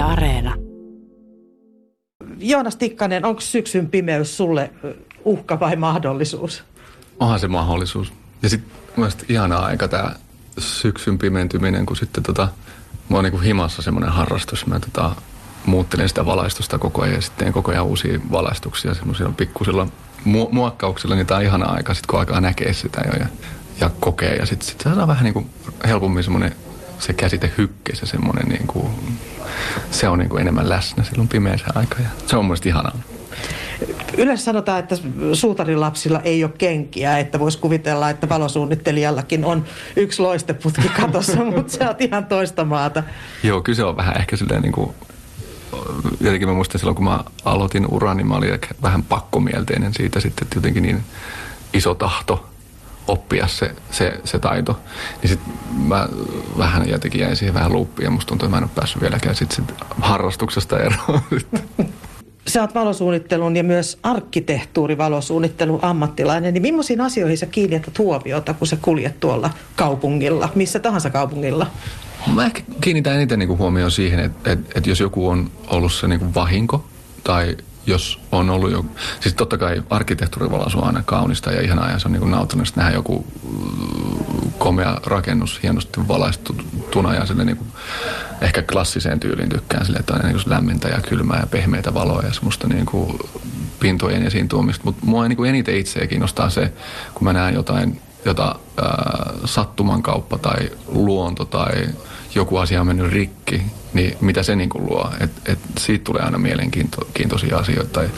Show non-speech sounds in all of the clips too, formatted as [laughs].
Yle Areena. Joonas Tikkanen, onko syksyn pimeys sulle uhka vai mahdollisuus? Onhan se mahdollisuus. Ja sitten mielestäni ihana aika tämä syksyn pimentyminen, kun sitten tota, mä oon niinku himassa semmoinen harrastus. Mä tota, muuttelen sitä valaistusta koko ajan ja sitten teen koko ajan uusia valaistuksia semmoisilla pikkusilla mu- muokkauksilla, niin tää on ihana aika sitten kun alkaa näkee sitä jo ja, ja kokee. Ja sitten sit saa vähän niinku helpommin semmoinen se käsite hykkeessä semmoinen niinku, se on niinku enemmän läsnä silloin pimeässä aikaa ja se on mielestäni ihanaa. Yleensä sanotaan, että suutarin lapsilla ei ole kenkiä, että voisi kuvitella, että valosuunnittelijallakin on yksi loisteputki katossa, [laughs] mutta se on ihan toista maata. Joo, kyse on vähän ehkä silleen niin kuin, jotenkin mä muistan silloin, kun mä aloitin uran, niin mä olin ehkä vähän pakkomielteinen siitä sitten, että jotenkin niin iso tahto oppia se, se, se taito. Niin sitten mä vähän jotenkin jäin siihen vähän luuppiin ja musta tuntuu, että mä en ole päässyt vieläkään sit, sit harrastuksesta eroon. Sä oot valosuunnittelun ja myös arkkitehtuurivalosuunnittelun ammattilainen, niin millaisiin asioihin sä kiinnität huomiota, kun sä kuljet tuolla kaupungilla, missä tahansa kaupungilla? Mä ehkä kiinnitän eniten niin huomioon siihen, että, että, että jos joku on ollut se niin vahinko tai jos on ollut jo, siis totta kai arkkitehtuurivalaisu on aina kaunista ja ihanaa ja se on niin nauttunut, että nähdään joku mm, komea rakennus, hienosti valaistuna ja sille niin kuin, ehkä klassiseen tyyliin tykkään sille, että on niin lämmintä ja kylmää ja pehmeitä valoa ja semmoista niin kuin pintojen esiin tuomista. Mutta mua niin kuin eniten itseä kiinnostaa se, kun mä näen jotain, jota ää, sattuman kauppa tai luonto tai joku asia on mennyt rikki, niin mitä se niin kuin luo. Et, et siitä tulee aina mielenkiintoisia asioita. Tai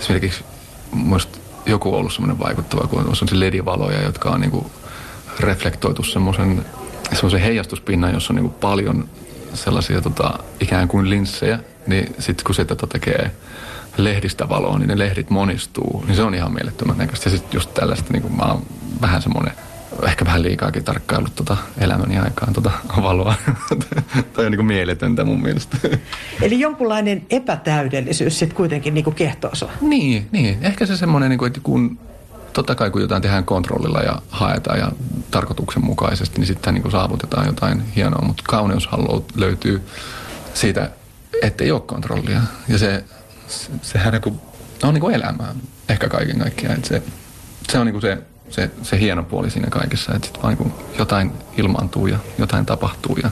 esimerkiksi muista joku on ollut semmoinen vaikuttava, kun on se ledivaloja, jotka on niin kuin reflektoitu semmoisen, semmoisen heijastuspinnan, jossa on niin kuin paljon sellaisia tota, ikään kuin linssejä, niin sitten kun se tätä tekee lehdistä valoa, niin ne lehdit monistuu, niin se on ihan mielettömän näköistä. Ja sitten just tällaista, niin kuin mä oon vähän semmoinen ehkä vähän liikaakin tarkkaillut tota elämäni aikaan tota valoa. [laughs] Toi on niin kuin mieletöntä mun mielestä. Eli jonkunlainen epätäydellisyys sitten kuitenkin niin kuin kehtoo sua. Niin, niin. Ehkä se semmoinen, niin kuin, että kun totta kai kun jotain tehdään kontrollilla ja haetaan ja tarkoituksenmukaisesti, niin sitten niin kuin saavutetaan jotain hienoa. Mutta kauneushallo löytyy siitä, ettei ole kontrollia. Ja se, sehän niin kuin, on niin kuin elämää ehkä kaiken kaikkiaan. Että se, se on niin kuin se se, se hieno puoli siinä kaikessa, että sit vaan niin jotain ilmaantuu ja jotain tapahtuu ja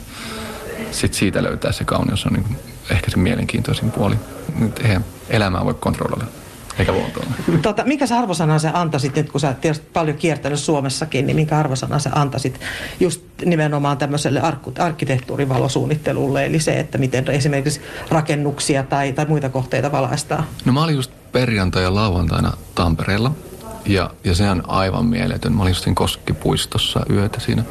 sitten siitä löytää se kauneus on niin ehkä se mielenkiintoisin puoli. Nyt eihän elämää voi kontrolloida eikä luontoa. Tota, mikä se arvosana sä antaisit, nyt kun sä tietysti paljon kiertänyt Suomessakin, niin mikä arvosana sä antaisit just nimenomaan tämmöiselle arkkitehtuurivalosuunnittelulle, eli se, että miten esimerkiksi rakennuksia tai, tai muita kohteita valaistaan? No mä olin just perjantai- ja lauantaina Tampereella ja, ja se on aivan mieletön. Mä olin just Koskipuistossa yötä siinä.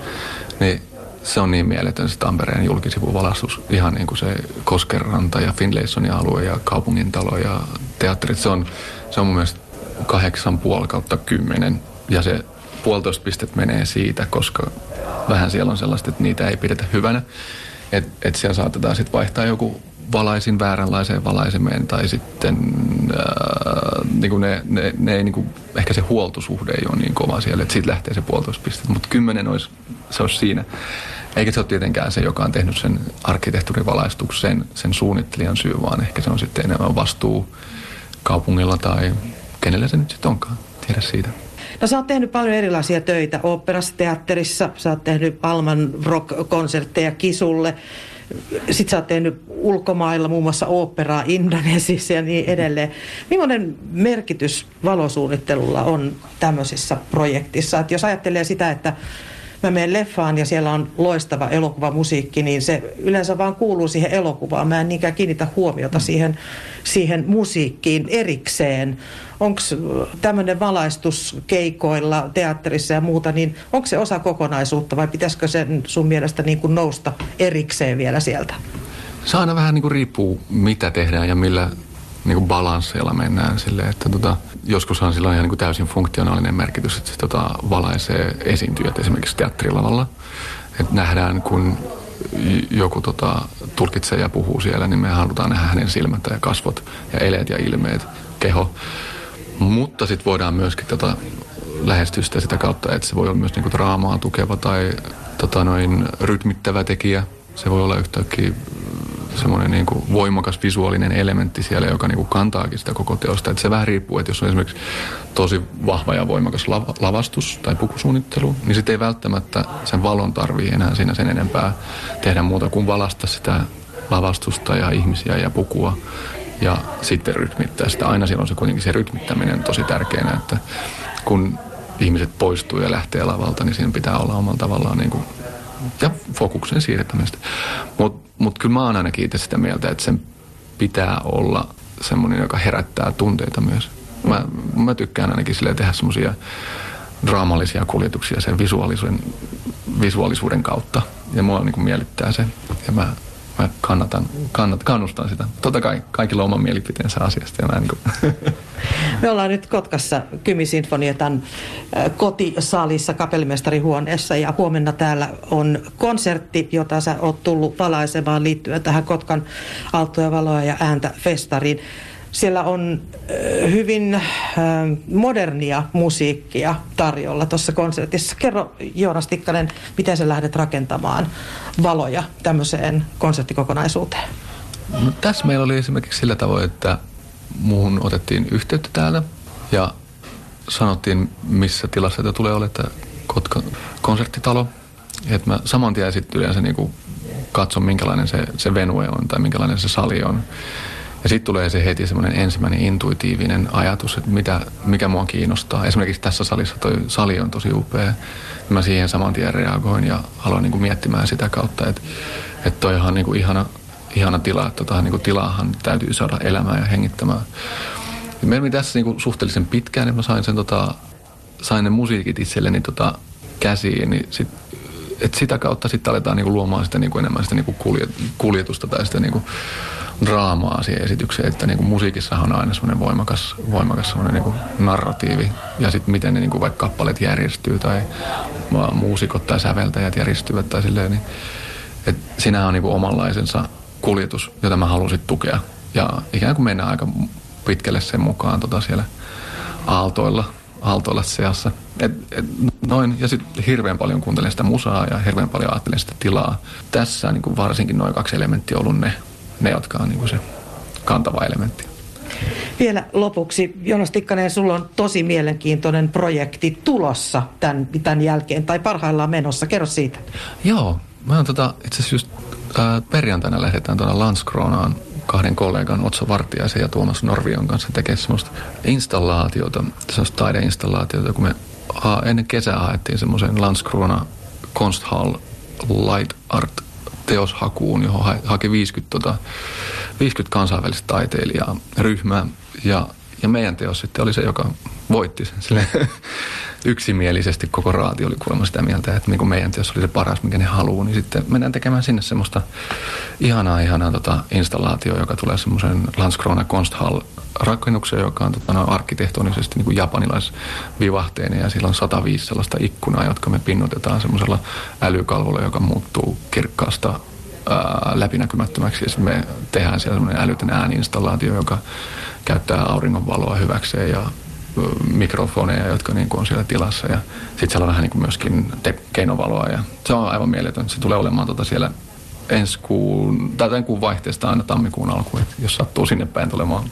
Niin se on niin mieletön se Tampereen julkisivuvalastus. Ihan niin kuin se Koskenranta ja Finlaysonin alue ja kaupungintalo ja teatterit. Se on, se on mun mielestä kahdeksan puoli kautta kymmenen. Ja se puolitoista pistet menee siitä, koska vähän siellä on sellaista, että niitä ei pidetä hyvänä. Että et siellä saatetaan sitten vaihtaa joku valaisin vääränlaiseen valaisemeen tai sitten ää, niin kuin ne, ne, ne ei, niin kuin, ehkä se huoltosuhde ei ole niin kova siellä, että siitä lähtee se puolitoista pistettä, mutta kymmenen olisi, se olisi siinä. Eikä se ole tietenkään se, joka on tehnyt sen arkkitehtuurivalaistuksen, sen suunnittelijan syy, vaan ehkä se on sitten enemmän vastuu kaupungilla tai kenellä se nyt sitten onkaan, tiedä siitä. No sä oot tehnyt paljon erilaisia töitä oopperassa, teatterissa, sä oot tehnyt Alman rock-konsertteja Kisulle, sitten sä oot tehnyt ulkomailla muun muassa oopperaa Indonesiassa ja niin edelleen. Millainen merkitys valosuunnittelulla on tämmöisessä projektissa? Että jos ajattelee sitä, että mä menen leffaan ja siellä on loistava elokuvamusiikki, niin se yleensä vaan kuuluu siihen elokuvaan. Mä en niinkään kiinnitä huomiota siihen, siihen musiikkiin erikseen. Onko tämmöinen valaistus keikoilla, teatterissa ja muuta, niin onko se osa kokonaisuutta vai pitäisikö sen sun mielestä niin kuin nousta erikseen vielä sieltä? Se aina vähän niin kuin riippuu, mitä tehdään ja millä niin kuin balansseilla mennään sille, että tota, joskushan sillä on ihan niin kuin täysin funktionaalinen merkitys, että se tota, valaisee esiintyjät esimerkiksi teatterilavalla. Että nähdään, kun joku tota, tulkitsee ja puhuu siellä, niin me halutaan nähdä hänen silmät ja kasvot ja eleet ja ilmeet, keho. Mutta sitten voidaan myöskin tota, lähestyä sitä, sitä kautta, että se voi olla myös niinku draamaa tukeva tai tota, noin rytmittävä tekijä. Se voi olla yhtäkkiä semmoinen niin kuin voimakas visuaalinen elementti siellä, joka niin kuin kantaakin sitä koko teosta. Että se vähän riippuu, että jos on esimerkiksi tosi vahva ja voimakas lavastus tai pukusuunnittelu, niin sitten ei välttämättä sen valon tarvii enää siinä sen enempää tehdä muuta kuin valasta sitä lavastusta ja ihmisiä ja pukua ja sitten rytmittää sitä. Aina silloin se kuitenkin se rytmittäminen tosi tärkeänä, että kun ihmiset poistuu ja lähtee lavalta, niin siinä pitää olla omalla tavallaan niin kuin, ja fokuksen siirtämistä. Mutta mut kyllä mä oon ainakin itse sitä mieltä, että sen pitää olla semmoinen, joka herättää tunteita myös. Mä, mä tykkään ainakin sille tehdä semmoisia draamallisia kuljetuksia sen visuaalisuuden, visuaalisuuden kautta. Ja mua niin miellyttää se. Ja mä mä kannatan, kannat, kannustan sitä. Totta kai kaikilla on oma mielipiteensä asiasta. Ja mä niin kuin. [laughs] Me ollaan nyt Kotkassa Kymisinfonietan kotisalissa kapellimestarihuoneessa ja huomenna täällä on konsertti, jota sä oot tullut valaisemaan liittyen tähän Kotkan Aaltoja, valoa ja ääntä festariin. Siellä on hyvin modernia musiikkia tarjolla tuossa konsertissa. Kerro Joonas Tikkanen, miten sä lähdet rakentamaan valoja tämmöiseen konserttikokonaisuuteen? No, tässä meillä oli esimerkiksi sillä tavoin, että muuhun otettiin yhteyttä täällä ja sanottiin, missä tilassa tämä tulee olemaan tämä Kotka konserttitalo. Että mä saman tien sitten yleensä niin katson, minkälainen se, se venue on tai minkälainen se sali on. Ja sitten tulee se heti semmoinen ensimmäinen intuitiivinen ajatus, että mitä, mikä mua kiinnostaa. Esimerkiksi tässä salissa toi sali on tosi upea. Mä siihen saman tien reagoin ja aloin niin kuin miettimään sitä kautta, että, että toi on niin kuin ihana, ihana tila. Että tota, niin tilaahan täytyy saada elämään ja hengittämään. Ja meillä meni tässä niin kuin suhteellisen pitkään, että mä sain, sen, tota, sain ne musiikit itselleni tota, käsiin, niin sit, et sitä kautta sitten aletaan niin kuin luomaan sitä niin kuin enemmän sitä niin kuin kuljetusta tai sitä niin kuin draamaa siihen esitykseen, että niin kuin musiikissahan on aina semmoinen voimakas, voimakas semmoinen niin kuin narratiivi. Ja sitten miten ne niin kuin vaikka kappaleet järjestyy tai muusikot tai säveltäjät järjestyvät tai silleen, niin et sinähän on niin kuin omanlaisensa kuljetus, jota mä halusin tukea. Ja ikään kuin mennään aika pitkälle sen mukaan tota siellä aaltoilla, aaltoilla seassa. Et, et, noin, ja sitten hirveän paljon kuuntelen sitä musaa ja hirveän paljon ajattelen sitä tilaa. Tässä niin kuin varsinkin noin kaksi elementtiä on ollut ne, ne, jotka on niin kuin se kantava elementti. Vielä lopuksi, Jonas Tikkanen, sulla on tosi mielenkiintoinen projekti tulossa tämän, tämän jälkeen, tai parhaillaan menossa. Kerro siitä. Joo, mä oon tota, itse asiassa just perjantaina lähdetään tuonne Landskronaan kahden kollegan Otso Vartiaisen ja Tuomas Norvion kanssa tekemään semmoista installaatiota, semmoista taideinstallaatiota, kun me ennen kesää haettiin semmoisen Landskrona Konsthall Light Art teoshakuun, johon ha- haki 50, tota, 50 kansainvälistä taiteilijaa ryhmää. Ja, ja meidän teos sitten oli se, joka voitti sen. Sille yksimielisesti koko raati oli kuulemma sitä mieltä, että niin meidän teos oli se paras, mikä ne haluaa. Niin sitten mennään tekemään sinne semmoista ihanaa, ihanaa tota installaatio, joka tulee semmoisen Landskrona Konsthall rakennukseen, joka on tota, no, arkkitehtonisesti niin kuin ja sillä on 105 sellaista ikkunaa, jotka me pinnotetaan semmoisella älykalvolla, joka muuttuu kirkkaasta läpinäkymättömäksi ja me tehdään siellä semmoinen älytön ääniinstallaatio, joka käyttää auringonvaloa hyväkseen ja mikrofoneja, jotka niin kuin on siellä tilassa ja sitten siellä on vähän niin kuin myöskin te- keinovaloa ja se on aivan mieletön. Se tulee olemaan tota siellä ensi kuun, tai tämän kuun vaihteesta aina tammikuun alkuun, jos sattuu sinne päin tulemaan